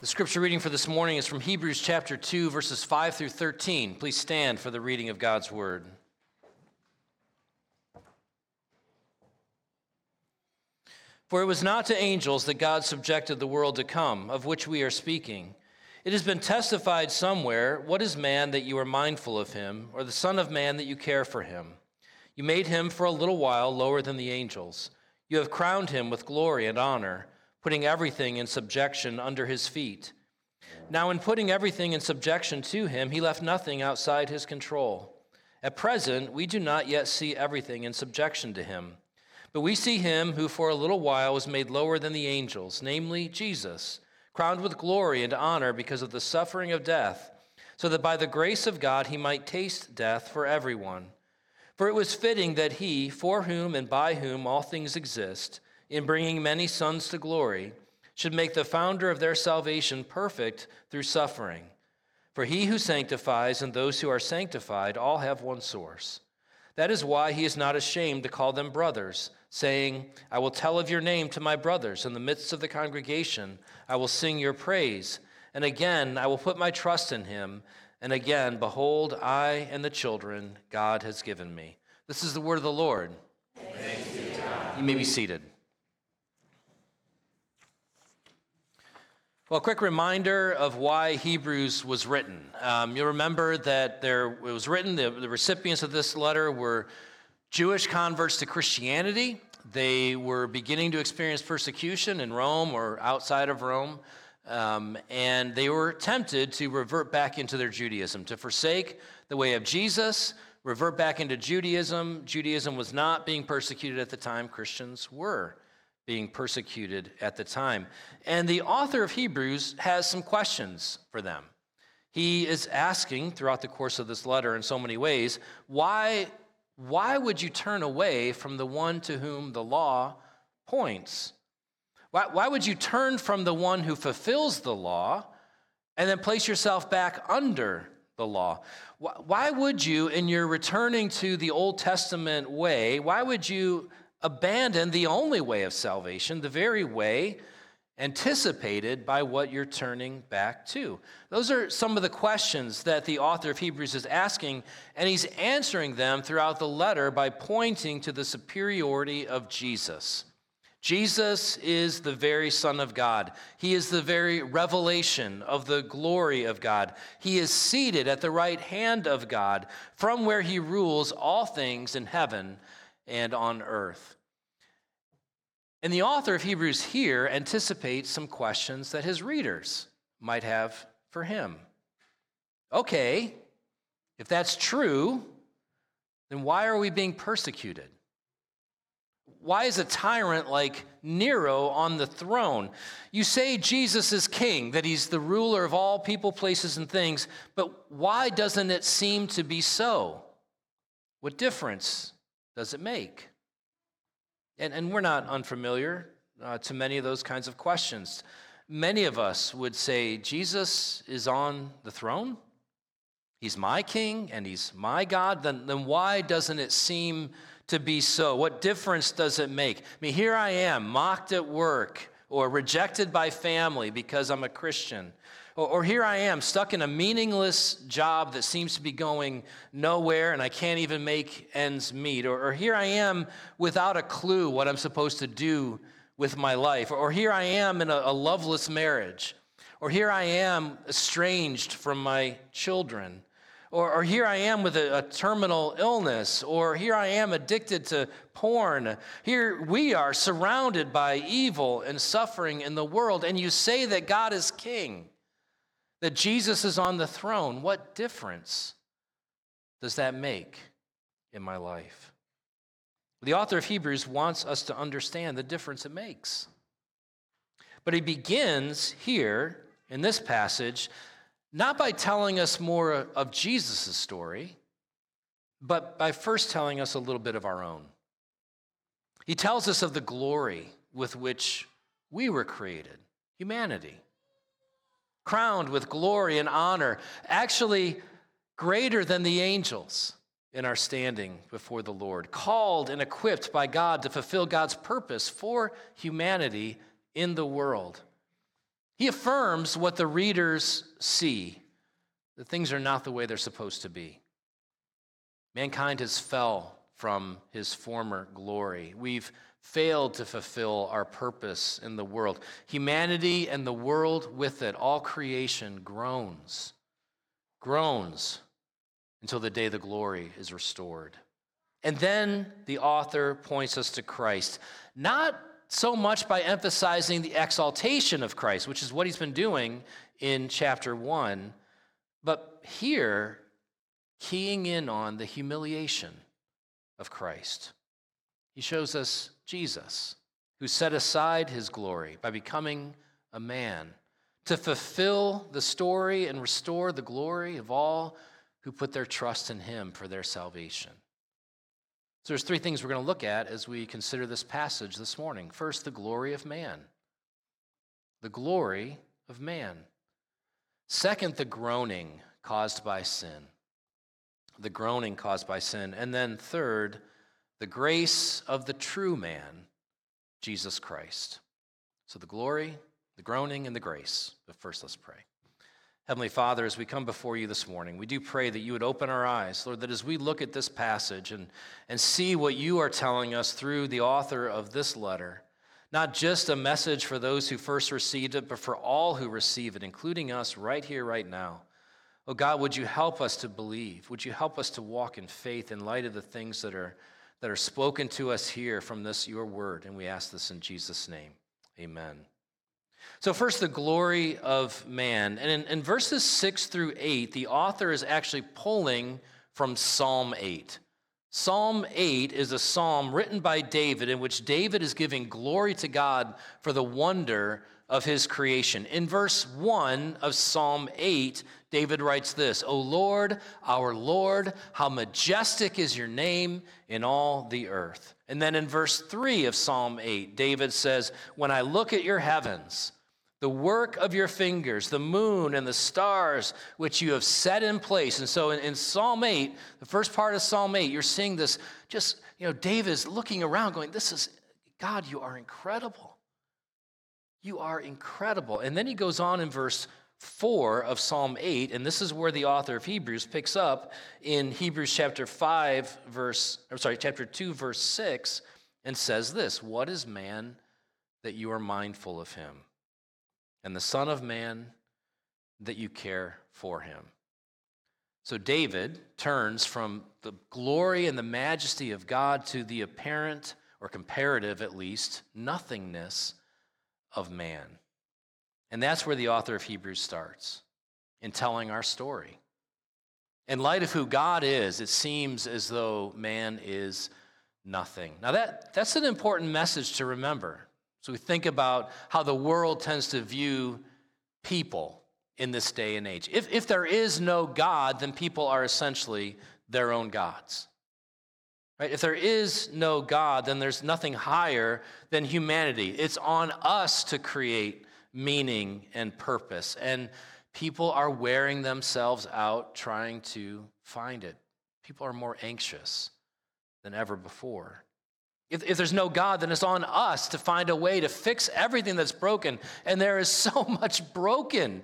The scripture reading for this morning is from Hebrews chapter 2, verses 5 through 13. Please stand for the reading of God's word. For it was not to angels that God subjected the world to come, of which we are speaking. It has been testified somewhere What is man that you are mindful of him, or the Son of Man that you care for him? You made him for a little while lower than the angels. You have crowned him with glory and honor putting everything in subjection under his feet. Now, in putting everything in subjection to him, he left nothing outside his control. At present, we do not yet see everything in subjection to him. But we see him who for a little while was made lower than the angels, namely Jesus, crowned with glory and honor because of the suffering of death, so that by the grace of God he might taste death for everyone. For it was fitting that he, for whom and by whom all things exist, in bringing many sons to glory, should make the founder of their salvation perfect through suffering. For he who sanctifies and those who are sanctified all have one source. That is why he is not ashamed to call them brothers, saying, I will tell of your name to my brothers. In the midst of the congregation, I will sing your praise. And again, I will put my trust in him. And again, behold, I and the children God has given me. This is the word of the Lord. You may be seated. Well, a quick reminder of why Hebrews was written. Um, you'll remember that there, it was written, the, the recipients of this letter were Jewish converts to Christianity. They were beginning to experience persecution in Rome or outside of Rome. Um, and they were tempted to revert back into their Judaism, to forsake the way of Jesus, revert back into Judaism. Judaism was not being persecuted at the time, Christians were being persecuted at the time. And the author of Hebrews has some questions for them. He is asking throughout the course of this letter in so many ways, why, why would you turn away from the one to whom the law points? Why, why would you turn from the one who fulfills the law and then place yourself back under the law? Why, why would you, in your returning to the Old Testament way, why would you abandon the only way of salvation, the very way anticipated by what you're turning back to? Those are some of the questions that the author of Hebrews is asking, and he's answering them throughout the letter by pointing to the superiority of Jesus. Jesus is the very Son of God. He is the very revelation of the glory of God. He is seated at the right hand of God, from where he rules all things in heaven and on earth. And the author of Hebrews here anticipates some questions that his readers might have for him. Okay, if that's true, then why are we being persecuted? Why is a tyrant like Nero on the throne? You say Jesus is king, that he's the ruler of all people, places, and things, but why doesn't it seem to be so? What difference does it make? And, and we're not unfamiliar uh, to many of those kinds of questions. Many of us would say, Jesus is on the throne. He's my king and he's my God. Then, then why doesn't it seem to be so? What difference does it make? I mean, here I am, mocked at work or rejected by family because I'm a Christian. Or, or, here I am, stuck in a meaningless job that seems to be going nowhere and I can't even make ends meet. Or, or here I am without a clue what I'm supposed to do with my life. Or, or here I am in a, a loveless marriage. Or here I am estranged from my children. Or, or, here I am with a, a, terminal illness, or here I am addicted to porn. Here we are surrounded by evil and suffering in the world, and you say that God is king that Jesus is on the throne, what difference does that make in my life? The author of Hebrews wants us to understand the difference it makes. But he begins here in this passage not by telling us more of Jesus' story, but by first telling us a little bit of our own. He tells us of the glory with which we were created, humanity crowned with glory and honor, actually greater than the angels in our standing before the Lord, called and equipped by God to fulfill God's purpose for humanity in the world. He affirms what the readers see that things are not the way they're supposed to be. Mankind has fell from his former glory. We've failed to fulfill our purpose in the world. Humanity and the world with it, all creation groans, groans until the day the glory is restored. And then the author points us to Christ, not so much by emphasizing the exaltation of Christ, which is what he's been doing in chapter one, but here, keying in on the humiliation of Christ. He shows us Jesus, who set aside his glory by becoming a man to fulfill the story and restore the glory of all who put their trust in him for their salvation. So there's three things we're going to look at as we consider this passage this morning. First, the glory of man. The glory of man. Second, the groaning caused by sin. The groaning caused by sin. And then third, the grace of the true man, Jesus Christ. So the glory, the groaning, and the grace. But first, let's pray. Heavenly Father, as we come before you this morning, we do pray that you would open our eyes, Lord, that as we look at this passage and, and see what you are telling us through the author of this letter, not just a message for those who first received it, but for all who receive it, including us right here, right now. Oh God, would you help us to believe? Would you help us to walk in faith in light of the things that are, that are spoken to us here from this, your word? And we ask this in Jesus' name. Amen. So, first, the glory of man. And in, in, verses 6 through 8, the author is actually pulling from Psalm 8. Psalm 8 is a psalm written by David in which David is giving glory to God for the wonder of his creation. In verse 1 of Psalm 8, David writes this O Lord, our Lord, how majestic is your name in all the earth. And then in verse 3 of Psalm 8, David says, When I look at your heavens, the work of your fingers, the moon and the stars which you have set in place. And so in, in, Psalm 8, the first part of Psalm 8, you're seeing this just, you know, David is looking around going, This is, God, you are incredible. You are incredible. And then he goes on in verse 4 of Psalm 8, and this is where the author of Hebrews picks up in Hebrews chapter 5, verse, I'm sorry, chapter 2, verse 6, and says this What is man that you are mindful of him? and the Son of Man that you care for him. So David turns from the glory and the majesty of God to the apparent, or comparative at least, nothingness of man. And that's where the author of Hebrews starts in telling our story. In light of who God is, it seems as though man is nothing. Now, that, that's an important message to remember. So we think about how the world tends to view people in this day and age. If, if there is no God, then people are essentially their own gods. Right? If there is no God, then there's nothing higher than humanity. It's on us to create meaning and purpose. And people are wearing themselves out trying to find it. People are more anxious than ever before. If, if, there's no God, then it's on us to find a way to fix everything that's broken. And there is so much broken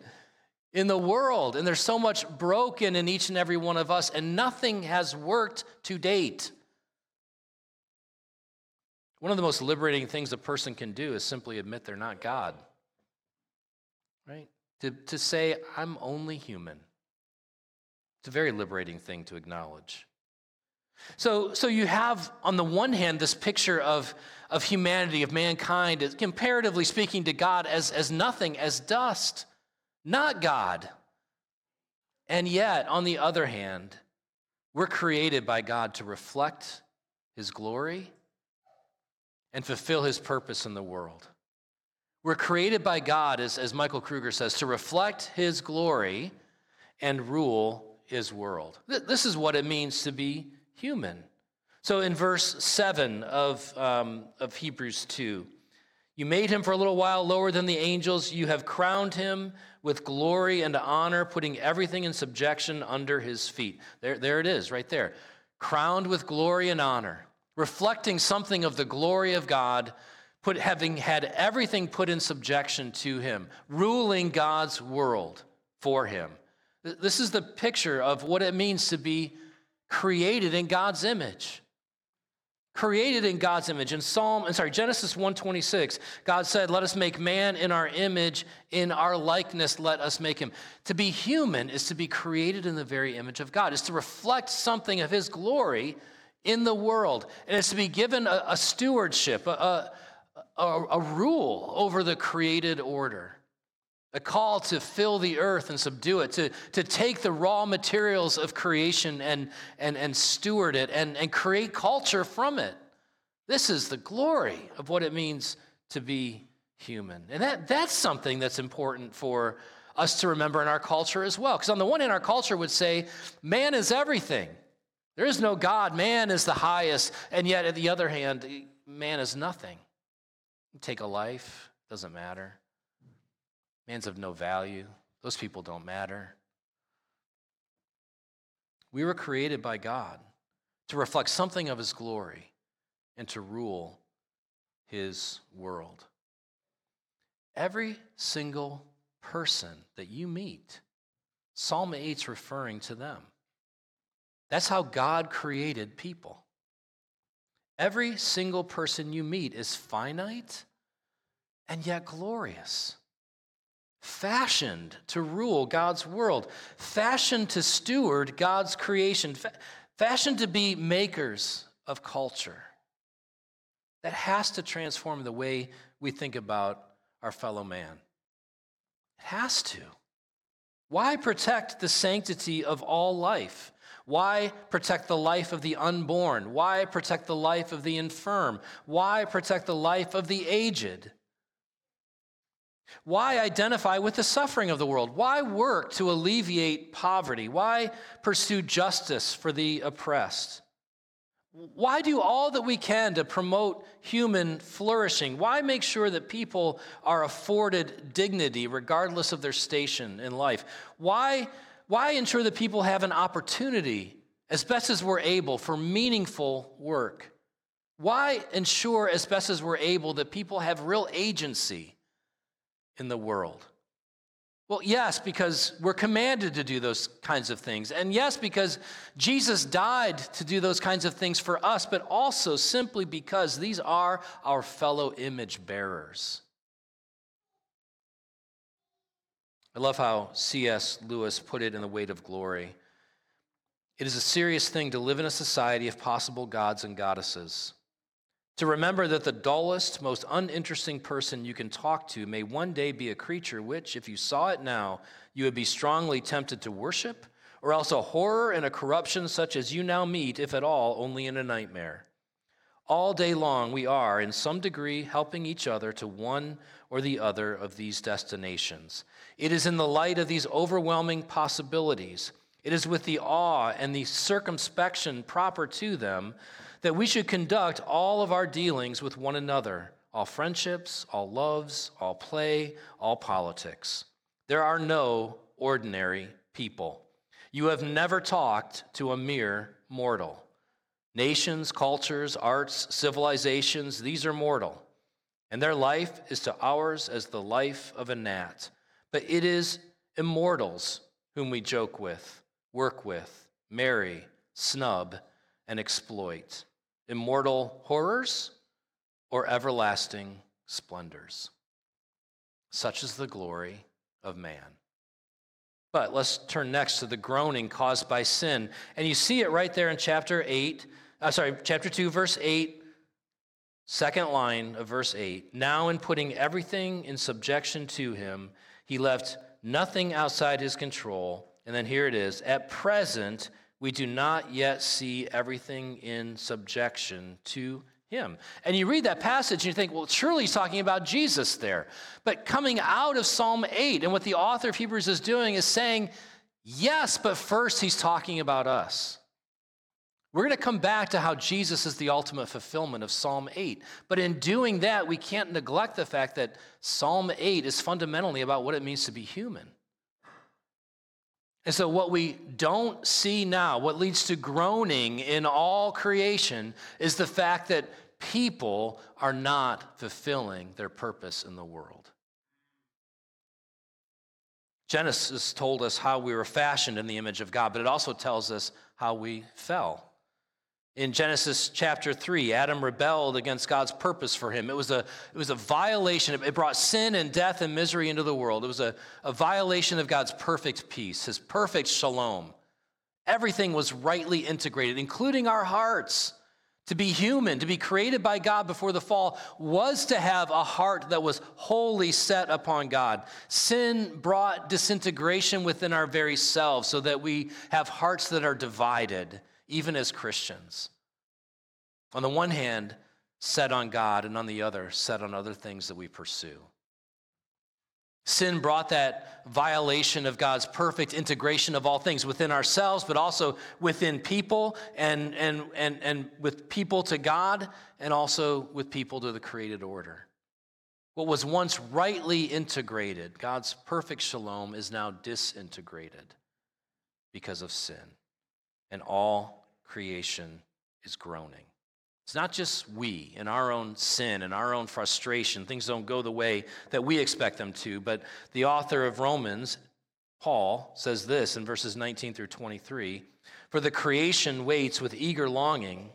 in the world, and there's so much broken in each and every one of us, and nothing has worked to date. One of the most liberating things a person can do is simply admit they're not God. Right? To, to say, I'm only human. It's a very liberating thing to acknowledge. So, so you have, on the one hand, this picture of, of humanity, of mankind, comparatively speaking to God, as, as nothing, as dust, not God. And yet, on the other hand, we're created by God to reflect His glory and fulfill His purpose in the world. We're created by God, as, as Michael Kruger says, to reflect His glory and rule His world. This is what it means to be human. So in verse 7 of, um, of Hebrews 2, you made him for a little while lower than the angels. You have crowned him with glory and honor, putting everything in subjection under his feet. There, there it is, right there. Crowned with glory and honor, reflecting something of the glory of God, put, having had everything put in subjection to him, ruling God's world for him. This is the picture of what it means to be created in God's image. Created in God's image. In Psalm, I'm sorry, Genesis 1:26, God said, "Let us make man in our image, in our likeness let us make him." To be human is to be created in the very image of God. Is to reflect something of his glory in the world. And it's to be given a, a stewardship, a, a, a rule over the created order. A call to fill the earth and subdue it, to, to take the raw materials of creation and, and, and steward it and, and create culture from it. This is the glory of what it means to be human. And that, that's something that's important for us to remember in our culture as well. Because on the one hand, our culture would say, man is everything. There is no God. Man is the highest. And yet, at the other hand, man is nothing. Take a life, doesn't matter. Man's of no value. Those people don't matter. We were created by God to reflect something of his glory and to rule his world. Every single person that you meet, Psalm 8's referring to them. That's how God created people. Every single person you meet is finite and yet glorious. Fashioned to rule God's world, fashioned to steward God's creation, fashioned to be makers of culture. That has to transform the way we think about our fellow man. It has to. Why protect the sanctity of all life? Why protect the life of the unborn? Why protect the life of the infirm? Why protect the life of the aged? Why identify with the suffering of the world? Why work to alleviate poverty? Why pursue justice for the oppressed? Why do all that we can to promote human flourishing? Why make sure that people are afforded dignity regardless of their station in life? Why why ensure that people have an opportunity as best as we're able for meaningful work? Why ensure as best as we're able that people have real agency in the world? Well, yes, because we're commanded to do those kinds of things. And yes, because Jesus died to do those kinds of things for us, but also simply because these are our fellow image bearers. I love how C.S. Lewis put it in The Weight of Glory. It is a serious thing to live in a society of possible gods and goddesses. To remember that the dullest, most uninteresting person you can talk to may one day be a creature which, if you saw it now, you would be strongly tempted to worship, or else a horror and a corruption such as you now meet, if at all, only in a nightmare. All day long, we are, in some degree, helping each other to one or the other of these destinations. It is in the light of these overwhelming possibilities, it is with the awe and the circumspection proper to them that we should conduct all of our dealings with one another, all friendships, all loves, all play, all politics. There are no ordinary people. You have never talked to a mere mortal. Nations, cultures, arts, civilizations, these are mortal, and their life is to ours as the life of a gnat. But it is immortals whom we joke with, work with, marry, snub, and exploit. Immortal horrors or everlasting splendors. Such is the glory of man. But let's turn next to the groaning caused by sin. And you see it right there in chapter 8, uh, sorry, chapter 2, verse 8, second line of verse 8. Now, in putting everything in subjection to him, he left nothing outside his control. And then here it is At present, we do not yet see everything in subjection to him. And you read that passage and you think, well, surely he's talking about Jesus there. But coming out of Psalm 8, and what the author of Hebrews is doing is saying, yes, but first he's talking about us. We're going to come back to how Jesus is the ultimate fulfillment of Psalm 8. But in doing that, we can't neglect the fact that Psalm 8 is fundamentally about what it means to be human. And so, what we don't see now, what leads to groaning in all creation, is the fact that people are not fulfilling their purpose in the world. Genesis told us how we were fashioned in the image of God, but it also tells us how we fell. In Genesis chapter 3, Adam rebelled against God's purpose for him. It was a, it was a violation. It brought sin and death and misery into the world. It was a, a violation of God's perfect peace, his perfect shalom. Everything was rightly integrated, including our hearts. To be human, to be created by God before the fall, was to have a heart that was wholly set upon God. Sin brought disintegration within our very selves so that we have hearts that are divided, even as Christians. On the one hand, set on God, and on the other, set on other things that we pursue. Sin brought that violation of God's perfect integration of all things within ourselves, but also within people and, and, and, and with people to God, and also with people to the created order. What was once rightly integrated, God's perfect shalom, is now disintegrated because of sin. And all creation is groaning. It's not just we in our own sin and our own frustration. Things don't go the way that we expect them to. But the author of Romans, Paul, says this in verses 19 through 23 For the creation waits with eager longing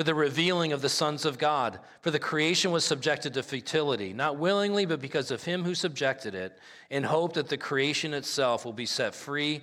for the revealing of the sons of God. For the creation was subjected to futility, not willingly, but because of him who subjected it, in hope that the creation itself will be set free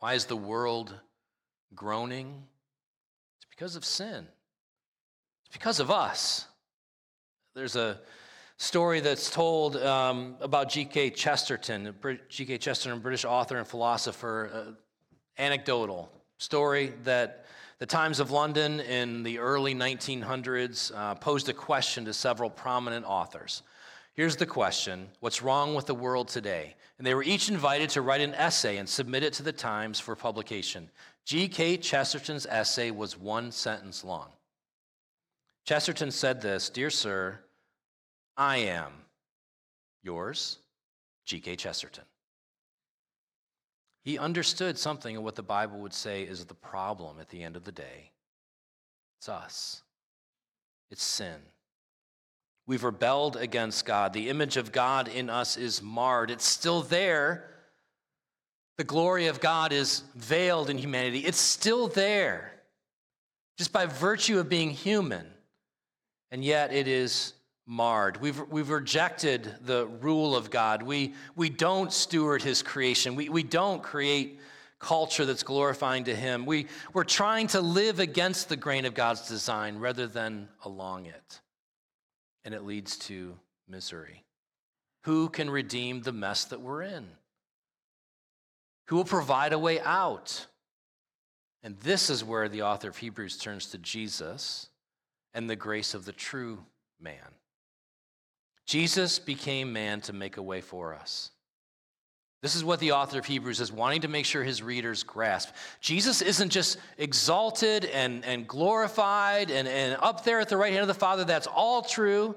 Why is the world groaning? It's because of sin. It's because of us. There's a story that's told um, about G.K. Chesterton, G.K. Chesterton, British author and philosopher, uh, anecdotal story that the Times of London in the early 1900s uh, posed a question to several prominent authors. Here's the question What's wrong with the world today? And they were each invited to write an essay and submit it to the Times for publication. G.K. Chesterton's essay was one sentence long. Chesterton said this Dear Sir, I am yours, G.K. Chesterton. He understood something of what the Bible would say is the problem at the end of the day. It's us, it's sin. We've rebelled against God. The image of God in us is marred. It's still there. The glory of God is veiled in humanity. It's still there, just by virtue of being human. And yet it is marred. We've, we've rejected the rule of God. We, we don't steward his creation. We, we don't create culture that's glorifying to him. We, we're trying to live against the grain of God's design rather than along it and it leads to misery. Who can redeem the mess that we're in? Who will provide a way out? And this is where the author of Hebrews turns to Jesus and the grace of the true man. Jesus became man to make a way for us. This is what the author of Hebrews is wanting to make sure his readers grasp. Jesus isn't just exalted and, and glorified and, and up there at the right hand of the Father. That's all true.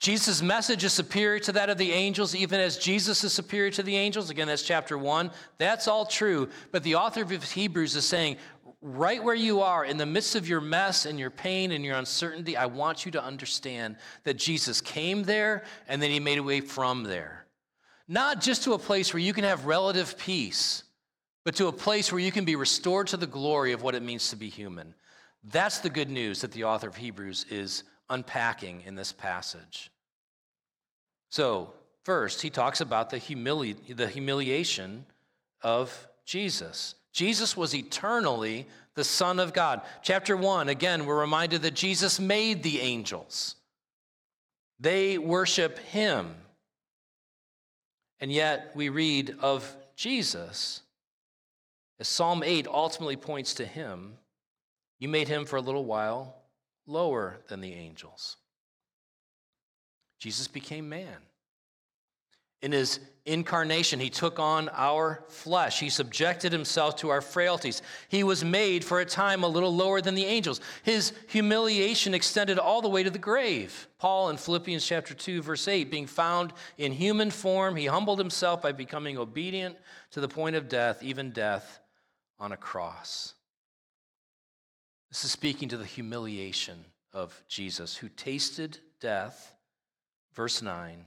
Jesus' message is superior to that of the angels, even as Jesus is superior to the angels. Again, that's chapter one. That's all true. But the author of Hebrews is saying, right where you are, in the midst of your mess and your pain and your uncertainty, I want you to understand that Jesus came there and then he made a way from there. Not just to a place where you can have relative peace, but to a place where you can be restored to the glory of what it means to be human. That's the good news that the author of Hebrews is unpacking in this passage. So, first, he talks about the, humili- the humiliation of Jesus. Jesus was eternally the Son of God. Chapter 1, again, we're reminded that Jesus made the angels, they worship him. And yet we read of Jesus, as Psalm 8 ultimately points to him, you made him for a little while lower than the angels. Jesus became man. In his incarnation, he took on our flesh. He subjected himself to our frailties. He was made for a time a little lower than the angels. His humiliation extended all the way to the grave. Paul in Philippians chapter 2 verse 8, being found in human form, he humbled himself by becoming obedient to the point of death, even death on a cross. This is speaking to the humiliation of Jesus who tasted death, verse 9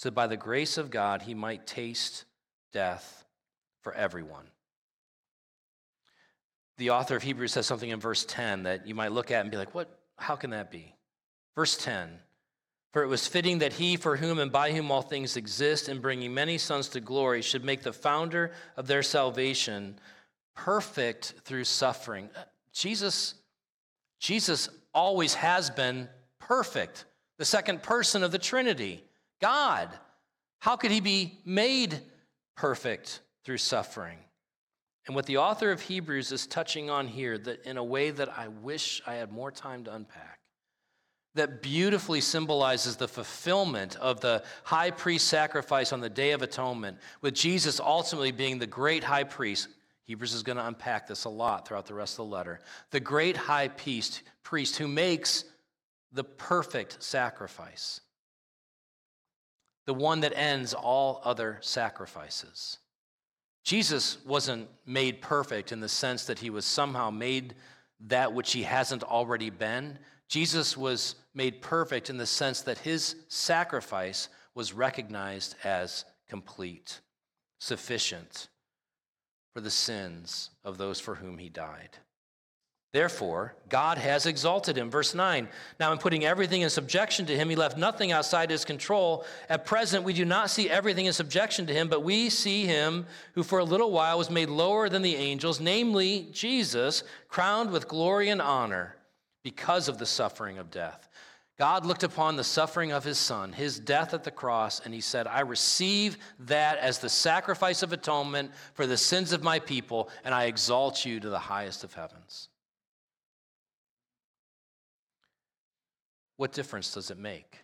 so by the grace of God he might taste death for everyone. The author of Hebrews says something in verse 10 that you might look at and be like, what? How can that be? Verse 10 For it was fitting that he, for whom and by whom all things exist, in bringing many sons to glory, should make the founder of their salvation perfect through suffering. Uh, Jesus, Jesus always has been perfect, the second person of the Trinity. God. How could he be made perfect through suffering? And what the author of Hebrews is touching on here, that in a way that I wish I had more time to unpack, that beautifully symbolizes the fulfillment of the high priest sacrifice on the Day of Atonement, with Jesus ultimately being the great high priest. Hebrews is going to unpack this a lot throughout the rest of the letter. The great high priest, priest who makes the perfect sacrifice the one that ends all other sacrifices. Jesus wasn't made perfect in the sense that he was somehow made that which he hasn't already been. Jesus was made perfect in the sense that his sacrifice was recognized as complete, sufficient for the sins of those for whom he died. Therefore, God has exalted him. Verse 9. Now, in putting everything in subjection to him, he left nothing outside his control. At present, we do not see everything in subjection to him, but we see him who for a little while was made lower than the angels, namely Jesus, crowned with glory and honor because of the suffering of death. God looked upon the suffering of his son, his death at the cross, and he said, I receive that as the sacrifice of atonement for the sins of my people, and I exalt you to the highest of heavens. What difference does it make?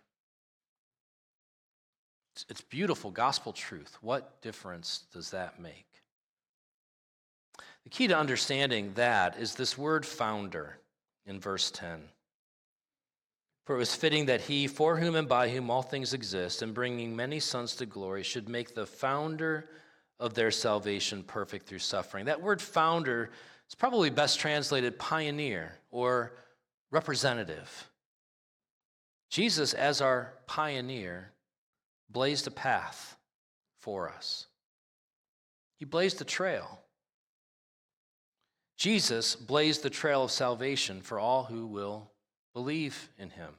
It's beautiful gospel truth. What difference does that make? The key to understanding that is this word founder in verse 10. For it was fitting that he, for whom and by whom all things exist, and bringing many sons to glory, should make the founder of their salvation perfect through suffering. That word founder is probably best translated pioneer or representative. Jesus, as our pioneer, blazed a path for us. He blazed the trail. Jesus blazed the trail of salvation for all who will believe in him.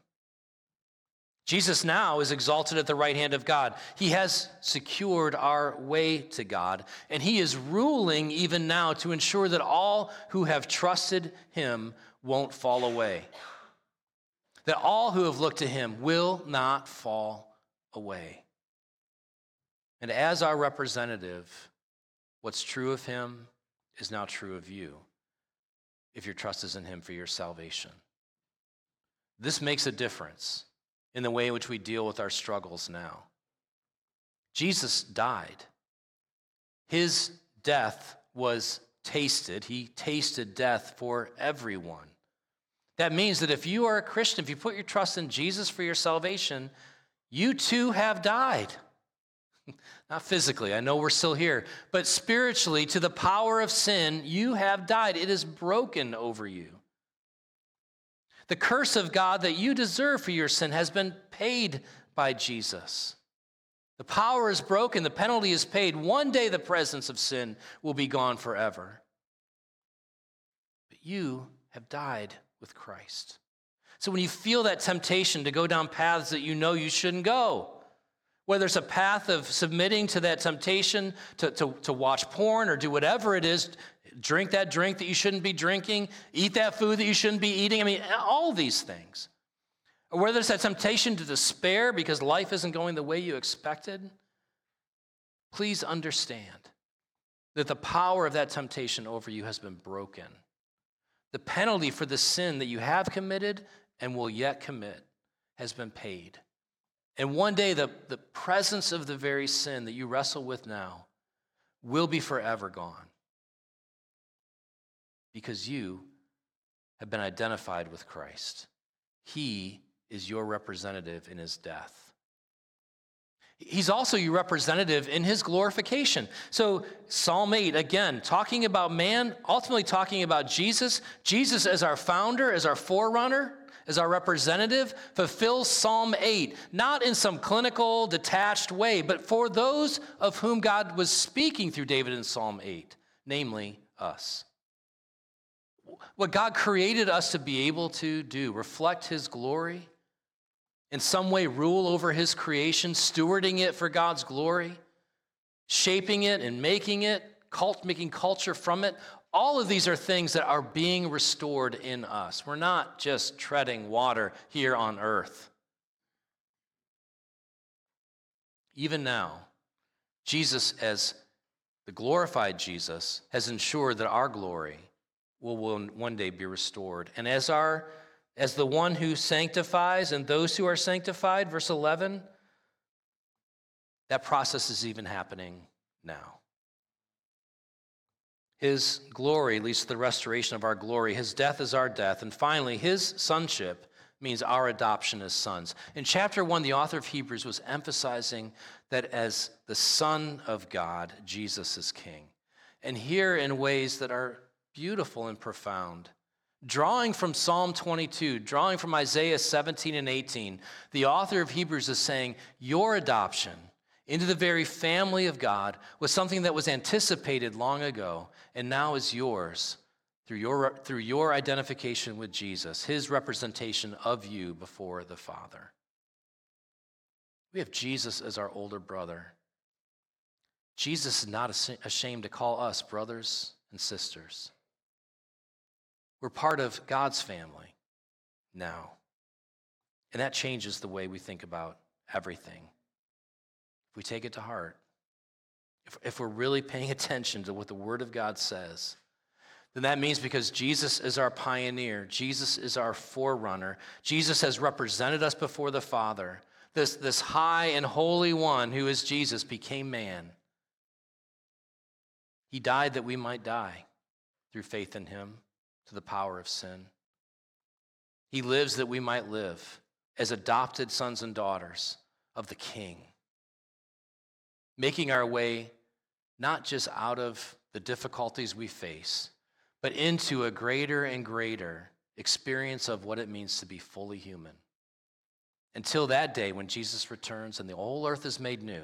Jesus now is exalted at the right hand of God. He has secured our way to God, and he is ruling even now to ensure that all who have trusted him won't fall away that all who have looked to him will not fall away. And as our representative, what's true of him is now true of you if your trust is in him for your salvation. This makes a difference in the way in which we deal with our struggles now. Jesus died. His death was tasted. He tasted death for everyone. That means that if you are a Christian, if you put your trust in Jesus for your salvation, you too have died. Not physically, I know we're still here, but spiritually, to the power of sin, you have died. It is broken over you. The curse of God that you deserve for your sin has been paid by Jesus. The power is broken, the penalty is paid. One day the presence of sin will be gone forever. But you have died with Christ. So when you feel that temptation to go down paths that you know you shouldn't go, whether it's a path of submitting to that temptation to, to, to watch porn or do whatever it is, drink that drink that you shouldn't be drinking, eat that food that you shouldn't be eating, I mean, all these things. Or whether it's that temptation to despair because life isn't going the way you expected, please understand that the power of that temptation over you has been broken the penalty for the sin that you have committed and will yet commit has been paid. And one day, the, the presence of the very sin that you wrestle with now will be forever gone because you have been identified with Christ. He is your representative in his death. He's also your representative in his glorification. So, Psalm 8, again, talking about man, ultimately talking about Jesus. Jesus as our founder, as our forerunner, as our representative, fulfills Psalm 8, not in some clinical, detached way, but for those of whom God was speaking through David in Psalm 8, namely us. What God created us to be able to do, reflect his glory in some way rule over his creation, stewarding it for God's glory, shaping it and making it, cult, making culture from it. All of these are things that are being restored in us. We're not just treading water here on earth. Even now, Jesus, as the glorified Jesus, has ensured that our glory will one day be restored. And as our as the one who sanctifies and those who are sanctified, verse 11, that process is even happening now. His glory leads to the restoration of our glory. His death is our death. And finally, his sonship means our adoption as sons. In chapter 1, the author of Hebrews was emphasizing that as the Son of God, Jesus is King. And here, in ways that are beautiful and profound, Drawing from Psalm 22, drawing from Isaiah 17 and 18, the author of Hebrews is saying, Your adoption into the very family of God was something that was anticipated long ago and now is yours through your, through your identification with Jesus, his representation of you before the Father. We have Jesus as our older brother. Jesus is not ashamed to call us brothers and sisters. We're part of God's family now. And that changes the way we think about everything. If we take it to heart, if, if we're really paying attention to what the Word of God says, then that means because Jesus is our pioneer, Jesus is our forerunner, Jesus has represented us before the Father. This, this high and holy one who is Jesus became man. He died that we might die through faith in him to the power of sin. He lives that we might live as adopted sons and daughters of the King, making our way not just out of the difficulties we face, but into a greater and greater experience of what it means to be fully human. Until that day when Jesus returns and the whole earth is made new,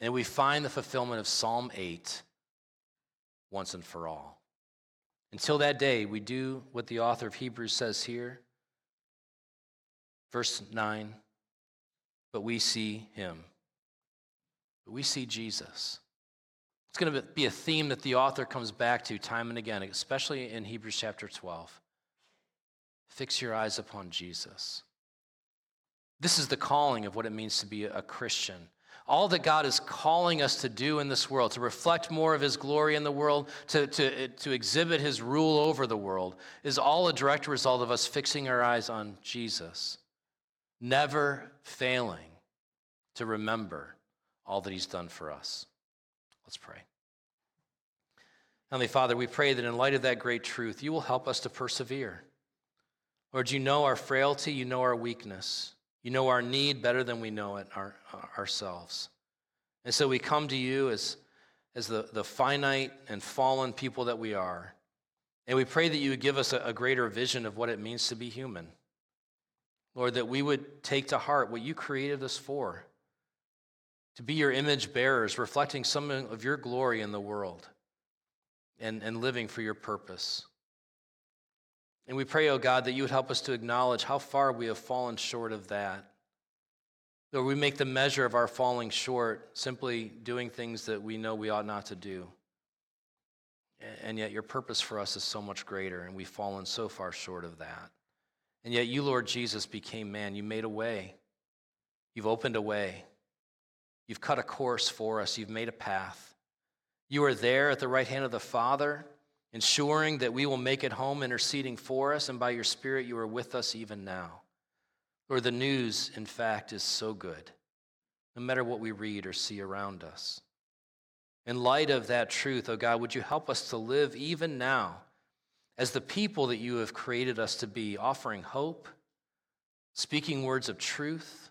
and we find the fulfillment of Psalm 8 once and for all. Until that day, we do what the author of Hebrews says here. Verse 9, but we see him. But we see Jesus. It's going to be a theme that the author comes back to time and again, especially in Hebrews chapter 12. Fix your eyes upon Jesus. This is the calling of what it means to be a Christian all that God is calling us to do in this world, to reflect more of His glory in the world, to, to, to exhibit His rule over the world, is all a direct result of us fixing our eyes on Jesus, never failing to remember all that He's done for us. Let's pray. Heavenly Father, we pray that in light of that great truth, you will help us to persevere. Lord, you know our frailty, you know our weakness. You know our need better than we know it our, uh, ourselves. And so we come to you as, as the, the finite and fallen people that we are. And we pray that you would give us a, a greater vision of what it means to be human. Lord, that we would take to heart what you created us for to be your image bearers, reflecting some of your glory in the world and, and living for your purpose. And we pray, oh God, that you would help us to acknowledge how far we have fallen short of that. Lord, we make the measure of our falling short simply doing things that we know we ought not to do. And yet your purpose for us is so much greater, and we've fallen so far short of that. And yet you, Lord Jesus, became man. You made a way. You've opened a way. You've cut a course for us. You've made a path. You are there at the right hand of the Father ensuring that we will make it home, interceding for us, and by your Spirit, you are with us even now. Lord, the news, in fact, is so good, no matter what we read or see around us. In light of that truth, oh God, would you help us to live even now as the people that you have created us to be, offering hope, speaking words of truth,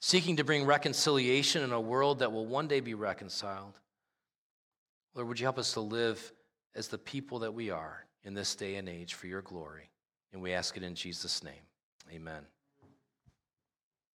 seeking to bring reconciliation in a world that will one day be reconciled. Lord, would you help us to live as the people that we are in this day and age for your glory? And we ask it in Jesus' name. Amen.